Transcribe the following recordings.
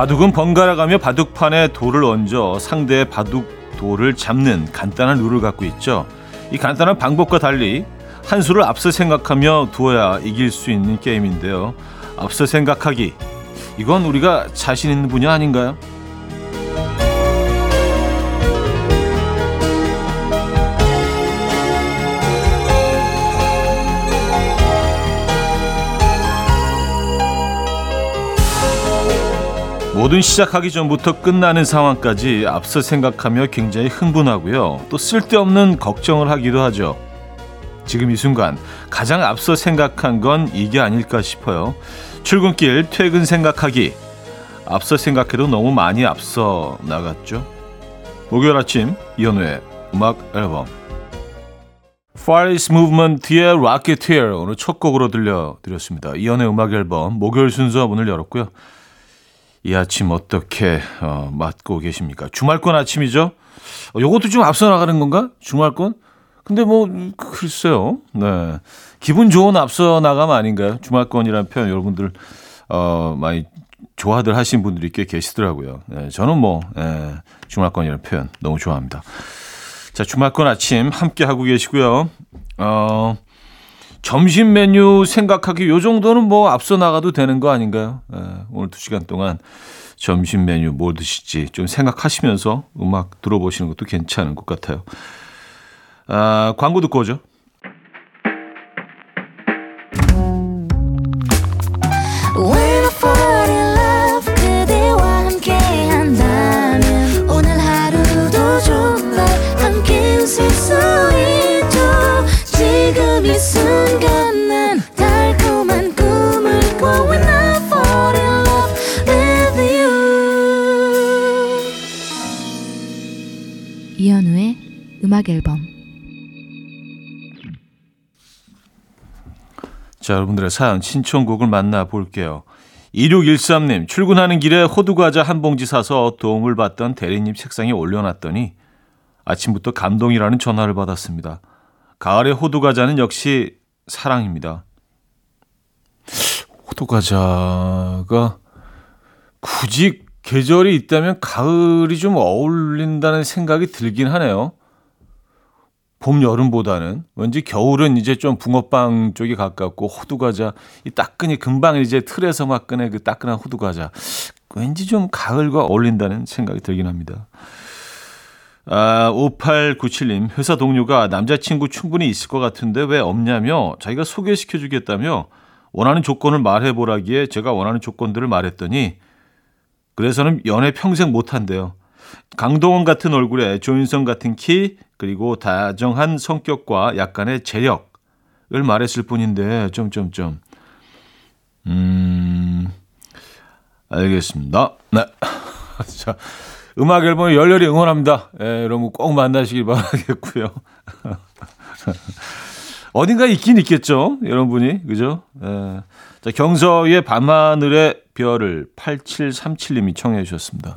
바둑은 번갈아가며 바둑판에 돌을 얹어 상대의 바둑 돌을 잡는 간단한 룰을 갖고 있죠. 이 간단한 방법과 달리 한 수를 앞서 생각하며 두어야 이길 수 있는 게임인데요. 앞서 생각하기. 이건 우리가 자신 있는 분야 아닌가요? 모든 시작하기 전부터 끝나는 상황까지 앞서 생각하며 굉장히 흥분하고요. 또 쓸데없는 걱정을 하기도 하죠. 지금 이 순간 가장 앞서 생각한 건 이게 아닐까 싶어요. 출근길 퇴근 생각하기. 앞서 생각해도 너무 많이 앞서 나갔죠. 목요일 아침 이현우의 음악 앨범 Far East Movement의 Rocketeer 오늘 첫 곡으로 들려드렸습니다. 이현우의 음악 앨범 목요일 순서 문을 열었고요. 이 아침 어떻게 어, 맞고 계십니까? 주말권 아침이죠? 어, 요것도 좀 앞서 나가는 건가? 주말권? 근데 뭐 글쎄요. 네. 기분 좋은 앞서 나감 아닌가요? 주말권이라는 표현 여러분들 어, 많이 좋아들 하신 분들이 꽤 계시더라고요. 네, 저는 뭐 네, 주말권이라는 표현 너무 좋아합니다. 자, 주말권 아침 함께 하고 계시고요. 어, 점심 메뉴 생각하기 요 정도는 뭐 앞서 나가도 되는 거 아닌가요? 예, 오늘 두 시간 동안 점심 메뉴 뭘 드실지 좀 생각하시면서 음악 들어보시는 것도 괜찮은 것 같아요. 아, 광고 듣고 오죠. 음악 앨범 자, 여러분들의 사연 신청곡을 만나 볼게요. 2613님, 출근하는 길에 호두과자 한 봉지 사서 도움을 받던 대리님 책상에 올려놨더니 아침부터 감동이라는 전화를 받았습니다. 가을의 호두과자는 역시 사랑입니다. 호두과자가 굳이 계절이 있다면 가을이 좀 어울린다는 생각이 들긴 하네요. 봄, 여름보다는 왠지 겨울은 이제 좀 붕어빵 쪽이 가깝고 호두과자 이 따끈이 금방 이제 틀에서 막 꺼내 그 따끈한 호두과자 왠지 좀 가을과 어울린다는 생각이 들긴 합니다. 아, 5897님, 회사 동료가 남자친구 충분히 있을 것 같은데 왜 없냐며 자기가 소개시켜 주겠다며 원하는 조건을 말해보라기에 제가 원하는 조건들을 말했더니 그래서는 연애 평생 못한대요. 강동원 같은 얼굴에 조인성 같은 키, 그리고 다정한 성격과 약간의 재력을 말했을 뿐인데 점점점 음 알겠습니다. 네. 자, 음악 앨범 열렬히 응원합니다. 예, 여러분 꼭 만나시길 바라겠고요. 어딘가 있긴 있겠죠, 여러분이 그죠? 예. 자, 경서의 밤하늘의 별을 8737님이 청해 주셨습니다.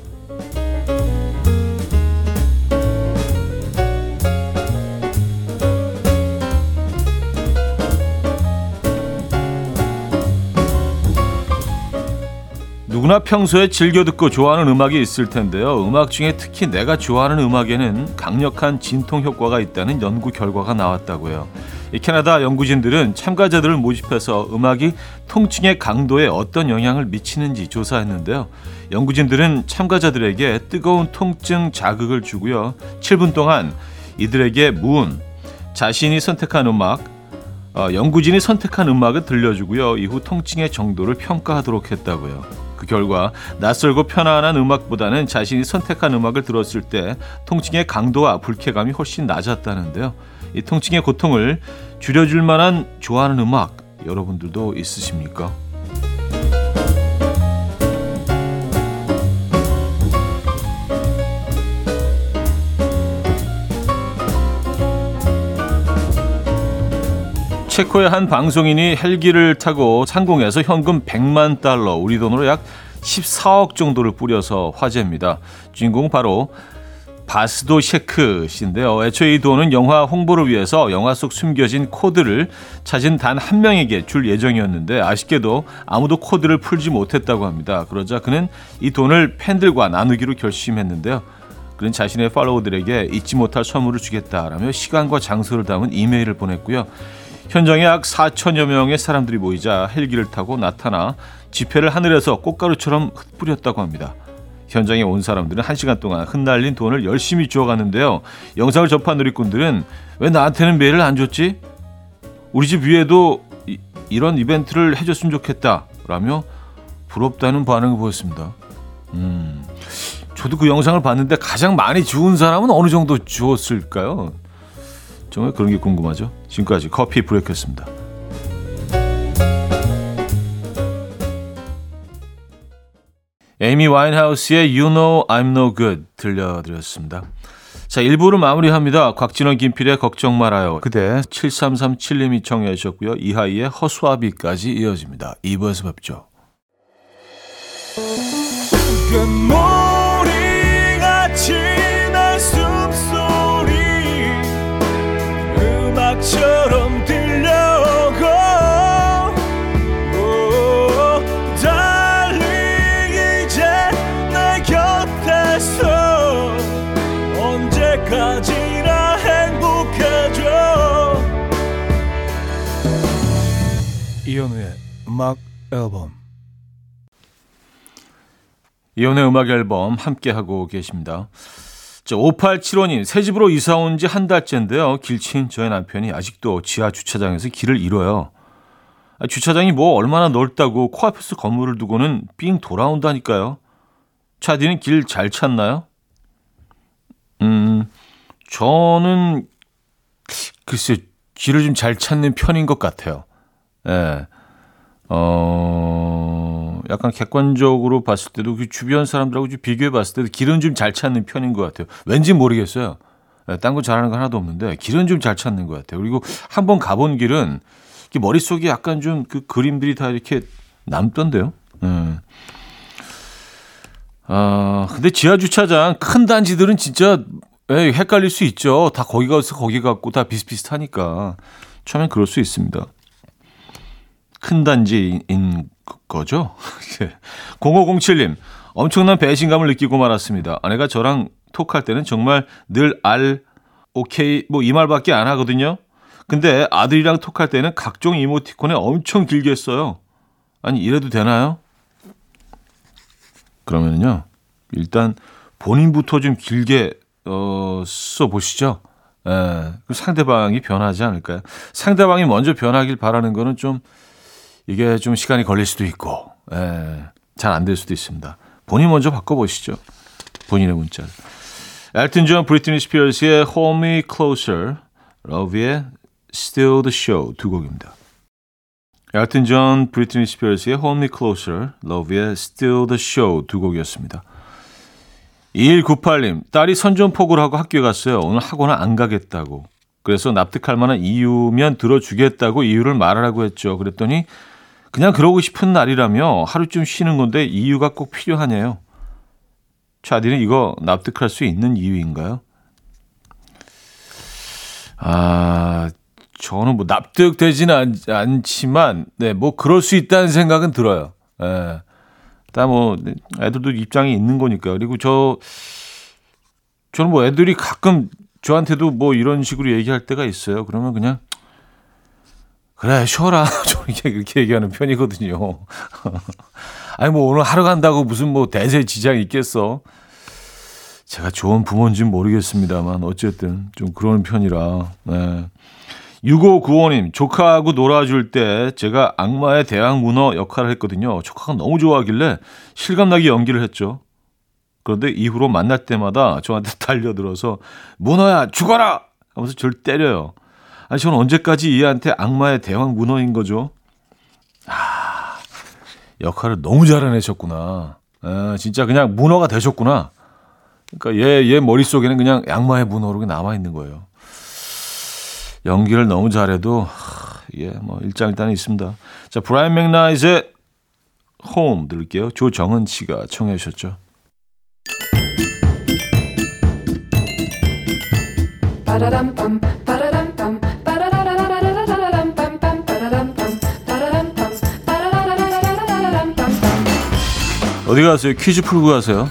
누구나 평소에 즐겨 듣고 좋아하는 음악이 있을 텐데요. 음악 중에 특히 내가 좋아하는 음악에는 강력한 진통 효과가 있다는 연구 결과가 나왔다고요. 이 캐나다 연구진들은 참가자들을 모집해서 음악이 통증의 강도에 어떤 영향을 미치는지 조사했는데요. 연구진들은 참가자들에게 뜨거운 통증 자극을 주고요. 7분 동안 이들에게 문, 자신이 선택한 음악, 어, 연구진이 선택한 음악을 들려주고요. 이후 통증의 정도를 평가하도록 했다고요. 그 결과 낯설고 편안한 음악보다는 자신이 선택한 음악을 들었을 때 통증의 강도와 불쾌감이 훨씬 낮았다는데요. 이 통증의 고통을 줄여줄 만한 좋아하는 음악 여러분들도 있으십니까? 체코의 한 방송인이 헬기를 타고 상공에서 현금 100만 달러, 우리 돈으로 약 14억 정도를 뿌려서 화제입니다. 주인공 바로 바스도 셰크 씨인데요. 애초에 이 돈은 영화 홍보를 위해서 영화 속 숨겨진 코드를 찾은 단 한 명에게 줄 예정이었는데 아쉽게도 아무도 코드를 풀지 못했다고 합니다. 그러자 그는 이 돈을 팬들과 나누기로 결심했는데요. 그는 자신의 팔로워들에게 잊지 못할 선물을 주겠다라며 시간과 장소를 담은 이메일을 보냈고요. 현장에 약 4천여 명의 사람들이 모이자 헬기를 타고 나타나 지폐를 하늘에서 꽃가루처럼 흩뿌렸다고 합니다. 현장에 온 사람들은 한 시간 동안 흩날린 돈을 열심히 주워갔는데요. 영상을 접한 누리꾼들은 왜 나한테는 메일을 안 줬지? 우리 집 위에도 이, 런 이벤트를 해줬으면 좋겠다. 라며 부럽다는 반응을 보였습니다. 음, 저도 그 영상을 봤는데 가장 많이 주운 사람은 어느 정도 주었을까요? 정말 그런 게 궁금하죠. 지금까지 커피 브레이크였습니다. 에이미 와인하우스의 You Know I'm No Good 들려드렸습니다. 자, 1부를 마무리합니다. 곽진원 김필의 걱정 말아요. 그대 7337님이 청해 주셨고요. 이하이의 허수아비까지 이어집니다. 2부에서 뵙죠. 음악 앨범 이현우의 음악 앨범 함께하고 계십니다. 자, 5875님, 새 집으로 이사 온 지 한 달째인데요. 길친 저희 남편이 아직도 지하 주차장에서 길을 잃어요. 아, 주차장이 뭐 얼마나 넓다고 코앞에서 건물을 두고는 삥 돌아온다니까요. 차디는 길 잘 찾나요? 음, 저는 글쎄 길을 좀 잘 찾는 편인 것 같아요. 예. 어, 약간 객관적으로 봤을 때도 그 주변 사람들하고 좀 비교해 봤을 때도 길은 좀 잘 찾는 편인 것 같아요. 왠지 모르겠어요. 예, 딴거 잘하는 거 하나도 없는데 길은 좀 잘 찾는 것 같아요. 그리고 한번 가본 길은 머릿속에 약간 좀 그 그림들이 다 이렇게 남던데요. 음. 아, 근데 지하 주차장 큰 단지들은 진짜 예, 헷갈릴 수 있죠. 다 거기 가서 거기 갖고 다 비슷비슷하니까 처음엔 그럴 수 있습니다. 큰 단지인 거죠. 0507님, 엄청난 배신감을 느끼고 말았습니다. 아내가 저랑 톡할 때는 정말 늘 알, 오케이, 뭐 이 말밖에 안 하거든요. 근데 아들이랑 톡할 때는 각종 이모티콘에 엄청 길게 써요. 아니, 이래도 되나요? 그러면요, 일단 본인부터 좀 길게, 어, 써보시죠. 예, 상대방이 변하지 않을까요? 상대방이 먼저 변하길 바라는 거는 좀, 이게 좀 시간이 걸릴 수도 있고 예, 잘안 될 수도 있습니다. 본인 먼저 바꿔보시죠. 본인의 문자를. 엘튼 존, 브리트니 스피어스의 Hold Me Closer, 라우브의 Steal the Show 두 곡입니다. 엘튼 존, 브리트니 스피어스의 Hold Me Closer, 러브의 Steal the Show 두 곡이었습니다. 2198님, 딸이 선전포고를 하고 학교에 갔어요. 오늘 학원은 안 가겠다고. 그래서 납득할 만한 이유면 들어주겠다고 이유를 말하라고 했죠. 그랬더니 그냥 그러고 싶은 날이라며 하루쯤 쉬는 건데 이유가 꼭 필요하네요. 차디는 이거 납득할 수 있는 이유인가요? 아, 저는 뭐 납득되지는 않, 지만 네, 뭐 그럴 수 있다는 생각은 들어요. 예. 다뭐 애들도 입장이 있는 거니까. 그리고 저 저는 뭐 애들이 가끔 저한테도 뭐 이런 식으로 얘기할 때가 있어요. 그러면 그냥 그래 쉬어라 저 이렇게 그렇게 얘기하는 편이거든요. 아니 뭐 오늘 하루 간다고 무슨 뭐 대세 지장이 있겠어. 제가 좋은 부모인지는 모르겠습니다만 어쨌든 좀 그런 편이라. 네. 6595님 조카하고 놀아줄 때 제가 악마의 대학 문어 역할을 했거든요. 조카가 너무 좋아하길래 실감나게 연기를 했죠. 그런데 이후로 만날 때마다 저한테 달려들어서 문어야 죽어라 하면서 저를 때려요. 아니, 저는 언제까지 얘한테 악마의 대왕 문어인 거죠? 아, 역할을 너무 잘해내셨구나. 아, 진짜 그냥 문어가 되셨구나. 그러니까 얘, 얘 머릿속에는 그냥 악마의 문어로 남아있는 거예요. 연기를 너무 잘해도 예, 뭐 일장일단은 있습니다. 자, 브라이언 맥나이즈의 홈 들을게요. 조정은 씨가 청해 주셨죠. 어디 가세요? 퀴즈 풀고 가세요.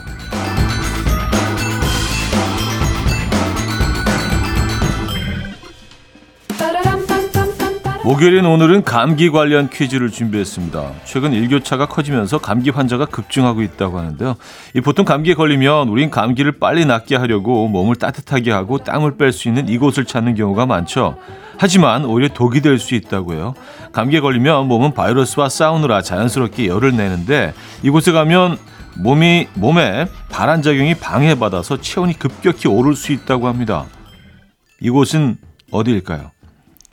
목요일인 오늘은 감기 관련 퀴즈를 준비했습니다. 최근 일교차가 커지면서 감기 환자가 급증하고 있다고 하는데요. 이 보통 감기에 걸리면 우린 감기를 빨리 낫게 하려고 몸을 따뜻하게 하고 땀을 뺄 수 있는 이곳을 찾는 경우가 많죠. 하지만 오히려 독이 될 수 있다고요. 감기에 걸리면 몸은 바이러스와 싸우느라 자연스럽게 열을 내는데 이곳에 가면 몸이 몸에 발한 작용이 방해받아서 체온이 급격히 오를 수 있다고 합니다. 이곳은 어디일까요?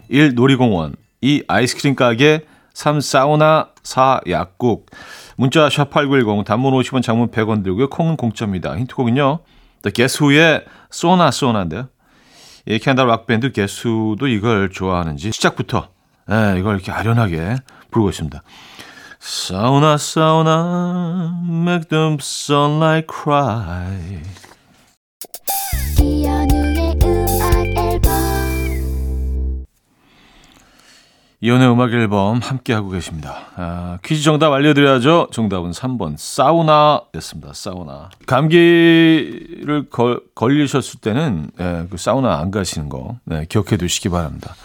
1. 놀이공원 2. 아이스크림 가게 3. 사우나 4. 약국 문자 샵8910 단문 50원 장문 100원 들고요. 콩은 공짜입니다. 힌트곡은요. Who의 쏘나 쏘나인데요. 이 캐나다 락밴드 Who도 이걸 좋아하는지 시작부터 예, 이걸 이렇게 아련하게 부르고 있습니다. 사우나 사우나 make them sunlight cry 이연의 음악 앨범 함께하고 계십니다. 아, 퀴즈 정답 알려드려야죠. 정답은 3번 사우나였습니다. 사우나. 감기를 걸, 걸리셨을 때는 예, 그 사우나 안 가시는 거 네, 기억해 두시기 바랍니다.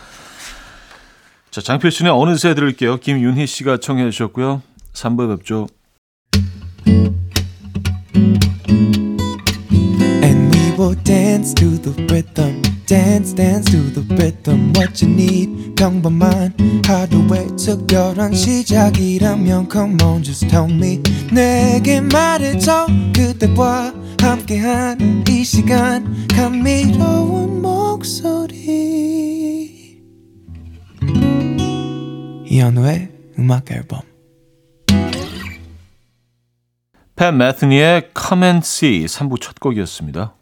자, 장필순의 어느새 들을게요. 김윤희 씨가 청해 주셨고요. 3부 뵙죠. And we will dance to the rhythm. Dance, dance to the rhythm. What you need, 평범한 하루의 특별한 시작이라면 Come on, just tell me. 내게 말해줘. 그대와 함께한 이 시간. 감미로운 목소리. 이현우의 음악 앨범. 팬 매트니의 Come and See 3부 첫 곡이었습니다.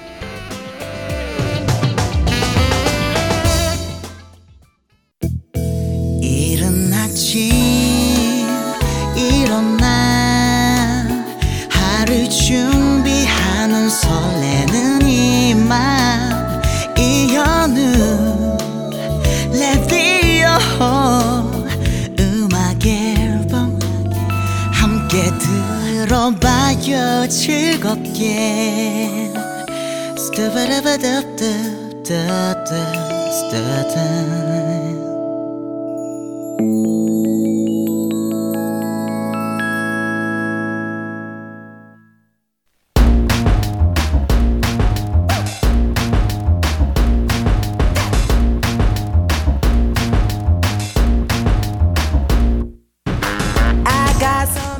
즐겁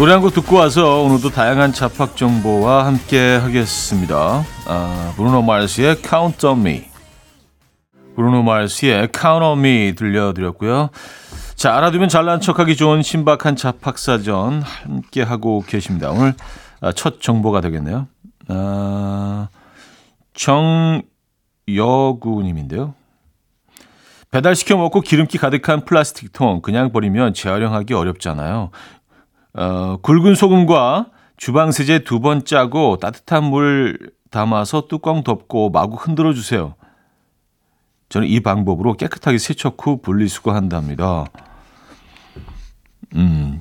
노래 한 곡 듣고 와서 오늘도 다양한 잡학 정보와 함께 하겠습니다. 아, 브루노 마르스의 Count on Me. 브루노 마르스의 Count on Me 들려드렸고요. 자, 알아두면 잘난 척하기 좋은 신박한 잡학사전 함께 하고 계십니다. 오늘 아, 첫 정보가 되겠네요. 아, 정여구님인데요. 배달시켜 먹고 기름기 가득한 플라스틱 통 그냥 버리면 재활용하기 어렵잖아요. 어, 굵은 소금과 주방세제 두 번 짜고 따뜻한 물 담아서 뚜껑 덮고 마구 흔들어 주세요. 저는 이 방법으로 깨끗하게 세척 후 분리수거한답니다. 음,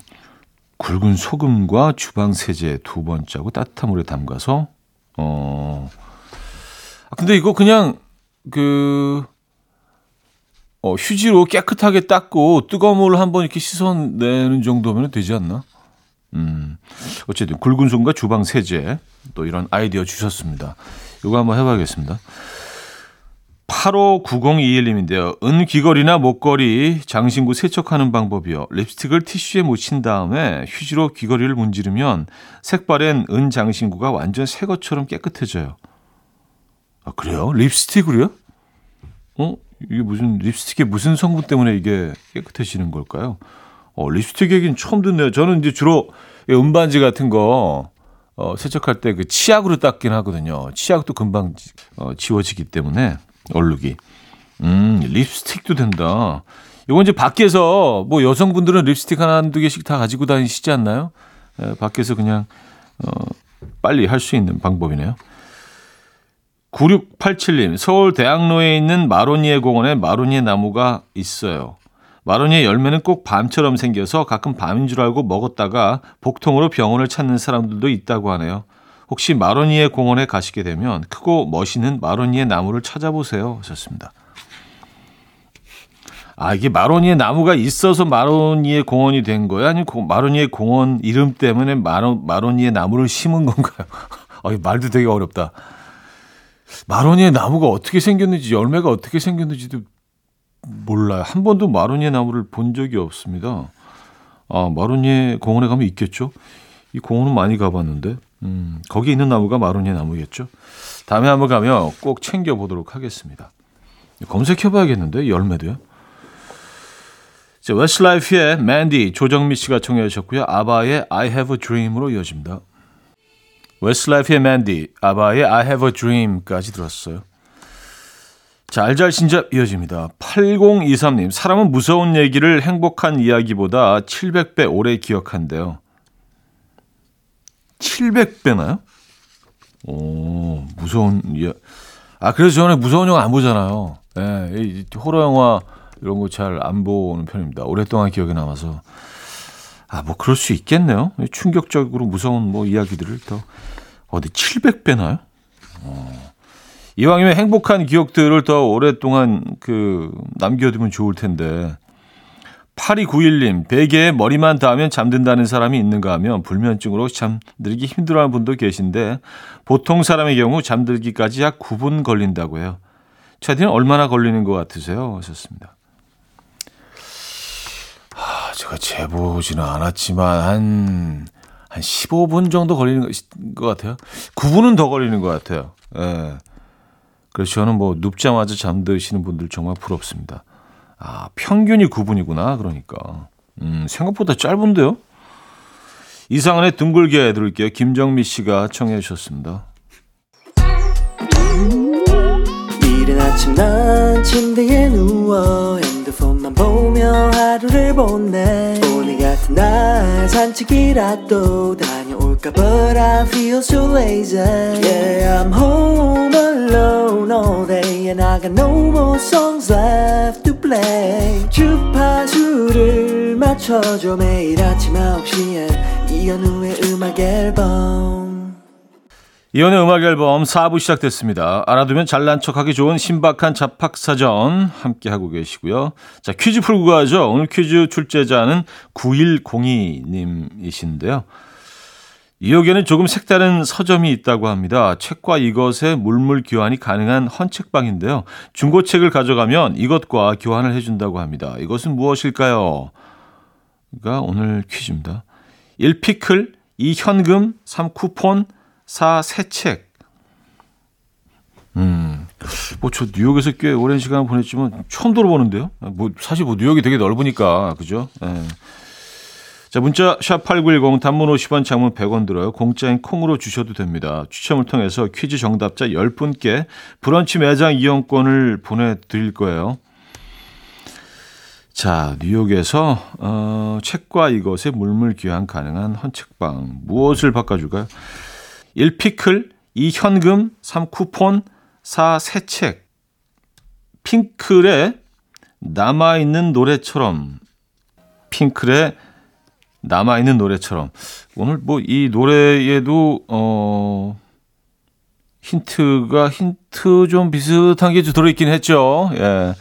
굵은 소금과 주방세제 두 번 짜고 따뜻한 물에 담가서 어. 아, 근데 이거 그냥 그 어, 휴지로 깨끗하게 닦고 뜨거운 물을 한번 이렇게 씻어내는 정도면 되지 않나? 음, 어쨌든 굵은 손과 주방 세제 또 이런 아이디어 주셨습니다. 이거 한번 해봐야겠습니다. 859021님인데요. 은 귀걸이나 목걸이, 장신구 세척하는 방법이요. 립스틱을 티슈에 묻힌 다음에 휴지로 귀걸이를 문지르면 색바랜 은 장신구가 완전 새 것처럼 깨끗해져요. 아, 그래요? 립스틱으로요? 어? 이게 무슨 립스틱의 무슨 성분 때문에 이게 깨끗해지는 걸까요? 어, 립스틱 얘기는 처음 듣네요. 저는 이제 주로 은반지 같은 거 어, 세척할 때 그 치약으로 닦긴 하거든요. 치약도 금방 어, 지워지기 때문에 얼룩이. 음, 립스틱도 된다. 이건 이제 밖에서 뭐 여성분들은 립스틱 하나 한두 개씩 다 가지고 다니시지 않나요? 에, 밖에서 그냥 어, 빨리 할 수 있는 방법이네요. 9687님, 서울 대학로에 있는 마로니에 공원에 마로니에 나무가 있어요. 마로니에 열매는 꼭 밤처럼 생겨서 가끔 밤인 줄 알고 먹었다가 복통으로 병원을 찾는 사람들도 있다고 하네요. 혹시 마로니에 공원에 가시게 되면 크고 멋있는 마로니에 나무를 찾아보세요. 하셨습니다. 아, 이게 마로니에 나무가 있어서 마로니에 공원이 된 거예요? 아니면 마로니에 공원 이름 때문에 마로, 마로니에 나무를 심은 건가요? 어, 말도 되게 어렵다. 마로니에 나무가 어떻게 생겼는지 열매가 어떻게 생겼는지도 몰라요. 한 번도 마로니에 나무를 본 적이 없습니다. 아, 마로니에 공원에 가면 있겠죠? 이 공원은 많이 가봤는데, 음, 거기 있는 나무가 마로니에 나무겠죠? 다음에 한번 가면 꼭 챙겨보도록 하겠습니다. 검색해봐야겠는데, 열매도요? 자, 웨스트라이프의 맨디, 조정미 씨가 청해 주셨고요. 아바의 I have a dream으로 이어집니다. 웨스트라이프의 맨디, 아바의 I have a dream까지 들었어요. 자, 알잘신잡 이어집니다. 8023님, 사람은 무서운 얘기를 행복한 이야기보다 700배 오래 기억한대요. 700배나요? 오, 무서운, 이야. 아, 그래서 저는 무서운 영화 안 보잖아요. 예, 이 호러 영화 이런 거 잘 안 보는 편입니다. 오랫동안 기억에 남아서. 아, 뭐, 그럴 수 있겠네요. 충격적으로 무서운 뭐 이야기들을 더, 어디 700배나요? 어. 이왕이면 행복한 기억들을 더 오랫동안 그 남겨두면 좋을 텐데. 8291님, 베개에 머리만 닿으면 잠든다는 사람이 있는가 하면 불면증으로 잠들기 힘들어하는 분도 계신데 보통 사람의 경우 잠들기까지 약 9분 걸린다고 해요. 차디는 얼마나 걸리는 것 같으세요? 하셨습니다. 아, 제가 재보지는 않았지만 한, 한 15분 정도 걸리는 것 같아요. 9분은 더 걸리는 것 같아요. 예. 그래서 저는 뭐 눕자마자 잠드시는 분들 정말 부럽습니다. 아, 평균이 9분이구나. 그러니까. 음, 생각보다 짧은데요? 이상한의 둥글게 들을게요. 김정미 씨가 청해 주셨습니다. 이른 아침 난 침대에 누워 핸드폰만 보며 하루를 보내 오늘 같은 날 산책이라도 다 녀올까 But I feel so lazy Yeah I'm home alone all day And I got no more songs left to play 주파수를 맞춰줘 매일 아침 9시에 이현우의 음악 앨범 이혼의 음악 앨범 4부 시작됐습니다. 알아두면 잘난 척하기 좋은 신박한 잡학사전 함께하고 계시고요. 자, 퀴즈 풀고 가죠. 오늘 퀴즈 출제자는 9102님이신데요. 이역에는 조금 색다른 서점이 있다고 합니다. 책과 이것의 물물 교환이 가능한 헌책방인데요. 중고책을 가져가면 이것과 교환을 해준다고 합니다. 이것은 무엇일까요? 가 오늘 퀴즈입니다. 1피클, 2현금, 3쿠폰, 4새책. 음, 뭐 저 뉴욕에서 꽤 오랜 시간 보냈지만 처음 들어보는데요. 뭐 사실 뭐 뉴욕이 되게 넓으니까 그죠? 예. 자 문자 샵 #8910 단문 50원, 장문 100원 들어요. 공짜인 콩으로 주셔도 됩니다. 추첨을 통해서 퀴즈 정답자 10분께 브런치 매장 이용권을 보내드릴 거예요. 자, 뉴욕에서 어, 책과 이것에 물물 교환 가능한 헌책방 무엇을 바꿔줄까요? 1피클, 2현금, 3쿠폰, 4새책 핑클의 남아있는 노래처럼 핑클의 남아있는 노래처럼 오늘 뭐 이 노래에도 어 힌트가 힌트 좀 비슷한 게 들어있긴 했죠. 예.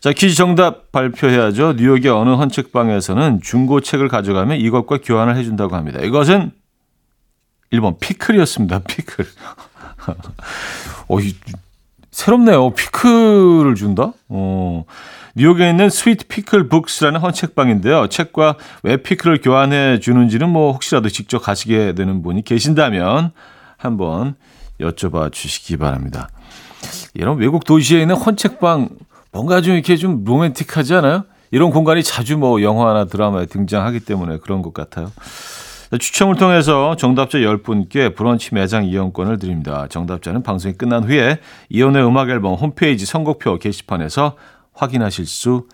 자, 퀴즈 정답 발표해야죠. 뉴욕의 어느 헌책방에서는 중고책을 가져가면 이것과 교환을 해준다고 합니다. 이것은 1번 피클이었습니다. 피클. 어, 이, 새롭네요. 피클을 준다? 어. 뉴욕에 있는 스위트 피클 북스라는 헌책방인데요. 책과 왜 피클을 교환해 주는지는 뭐 혹시라도 직접 가시게 되는 분이 계신다면 한번 여쭤봐 주시기 바랍니다. 이런 외국 도시에 있는 헌책방 뭔가 좀 이렇게 좀 로맨틱하지 않아요? 이런 공간이 자주 뭐 영화나 드라마에 등장하기 때문에 그런 것 같아요. 추첨을 통해서 정답자 10분께 브런치 매장 이용권을 드립니다. 정답자는 방송이 끝난 후에 이혼의 음악 앨범 홈페이지 선곡표 게시판에서 확인하실 수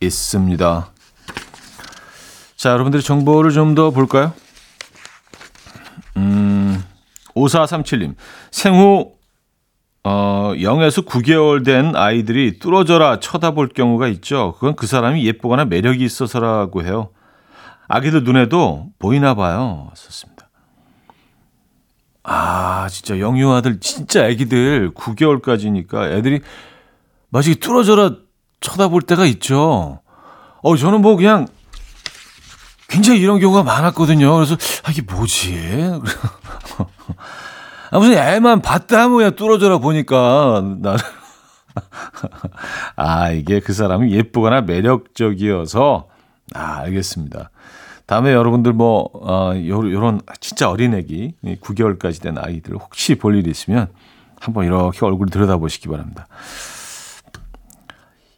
있습니다. 자, 여러분들의 정보를 좀 더 볼까요? 음, 5437님. 생후 어, 0에서 9개월 된 아이들이 뚫어져라 쳐다볼 경우가 있죠. 그건 그 사람이 예쁘거나 매력이 있어서라고 해요. 아기들 눈에도 보이나 봐요. 썼습니다. 아, 진짜 영유 아들 진짜 아기들 9개월까지니까 애들이 마치 뚫어져라 쳐다볼 때가 있죠. 어, 저는 뭐 그냥 굉장히 이런 경우가 많았거든요. 그래서 아, 이게 뭐지? 아, 무슨 애만 봤다 그냥 뚫어져라 보니까 나는 아, 이게 그 사람이 예쁘거나 매력적이어서 아, 알겠습니다. 다음에 여러분들 뭐, 어, 요, 요런 진짜 어린애기, 9개월까지 된 아이들 혹시 볼 일이 있으면 한번 이렇게 얼굴 들여다보시기 바랍니다.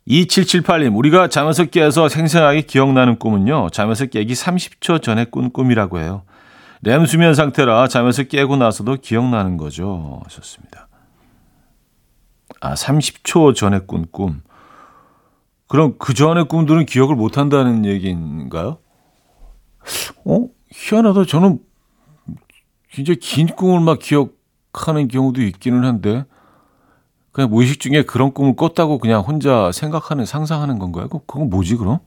2778님, 우리가 잠에서 깨서 생생하게 기억나는 꿈은요, 잠에서 깨기 30초 전에 꾼 꿈이라고 해요. 렘 수면 상태라 잠에서 깨고 나서도 기억나는 거죠. 하셨습니다. 아, 30초 전에 꾼 꿈. 그럼 그 전에 꿈들은 기억을 못 한다는 얘기인가요? 어? 희한하다. 저는 굉장히 긴 꿈을 막 기억하는 경우도 있기는 한데, 그냥 무의식 중에 그런 꿈을 꿨다고 그냥 혼자 생각하는, 상상하는 건가요? 그건 뭐지, 그럼?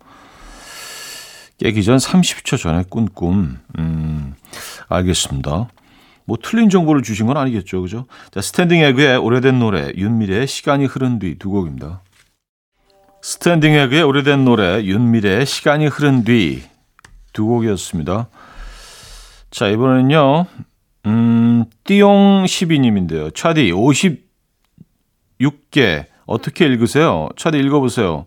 깨기 전 30초 전에 꾼 꿈. 음, 알겠습니다. 뭐 틀린 정보를 주신 건 아니겠죠. 그죠? 자, 스탠딩 에그의 오래된 노래, 윤미래의 시간이 흐른 뒤 두 곡입니다. 스탠딩 에그의 오래된 노래, 윤미래의 시간이 흐른 뒤 두 곡이었습니다. 자, 이번에는요, 음, 띠용 12님인데요. 차디 56개. 어떻게 읽으세요? 차디 읽어보세요.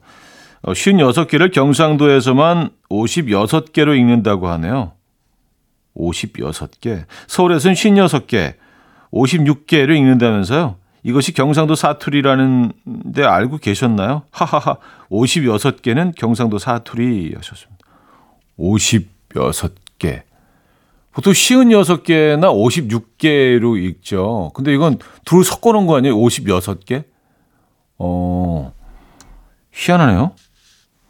56개를 경상도에서만 56개로 읽는다고 하네요. 56개. 서울에서는 56개, 56개를 읽는다면서요? 이것이 경상도 사투리라는 데 알고 계셨나요? 하하하. 56개는 경상도 사투리 하셨습니다. 56개. 보통 56개나 56개로 읽죠. 근데 이건 둘 섞어 놓은 거 아니에요? 56개? 어, 희한하네요.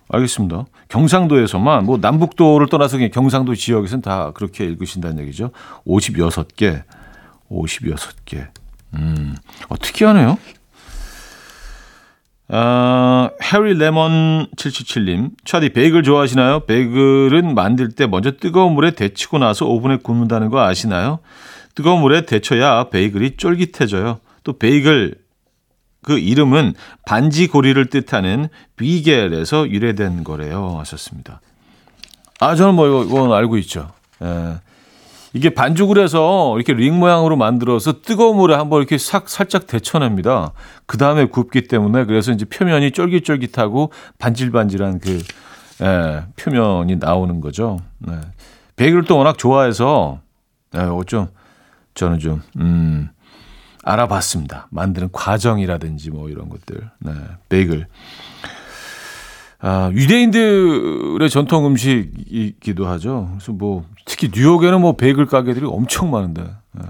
알겠습니다. 경상도에서만 뭐 남북도를 떠나서 그냥 경상도 지역에서는 다 그렇게 읽으신다는 얘기죠. 56개. 56개. 음. 어, 특이하네요. 아, 해리 레몬 777님. 차디 베이글 좋아하시나요? 베이글은 만들 때 먼저 뜨거운 물에 데치고 나서 오븐에 굽는다는 거 아시나요? 뜨거운 물에 데쳐야 베이글이 쫄깃해져요. 또 베이글 그 이름은 반지 고리를 뜻하는 비겔에서 유래된 거래요. 하셨습니다. 아, 저는 뭐 이건 알고 있죠. 예. 이게 반죽을 해서 이렇게 링 모양으로 만들어서 뜨거운 물에 한번 이렇게 싹, 살짝 데쳐냅니다. 그 다음에 굽기 때문에 그래서 이제 표면이 쫄깃쫄깃하고 반질반질한 그, 예, 표면이 나오는 거죠. 네. 베이글을 또 워낙 좋아해서 네, 이거 좀 저는 좀 음, 알아봤습니다. 만드는 과정이라든지 뭐 이런 것들. 네, 베이글. 아, 유대인들의 전통 음식이기도 하죠. 그래서 뭐 특히 뉴욕에는 뭐 베이글 가게들이 엄청 많은데 예.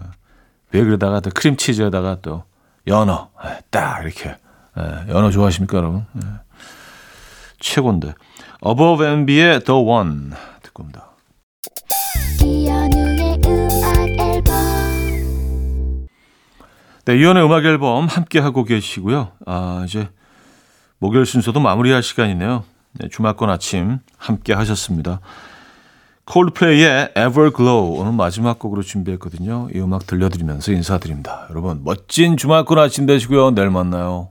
베이글에다가 또 크림치즈에다가 또 연어 예, 딱 이렇게 예, 연어 좋아하십니까 여러분? 예. 최고인데 Above and Beyond The One 듣고 옵니다. 네, 이연의 음악 앨범 함께 하고 계시고요. 아, 이제 목요일 순서도 마무리할 시간이네요. 네, 주말권 아침 함께 하셨습니다. 콜드플레이의 Everglow 오늘 마지막 곡으로 준비했거든요. 이 음악 들려드리면서 인사드립니다. 여러분 멋진 주말권 아침 되시고요. 내일 만나요.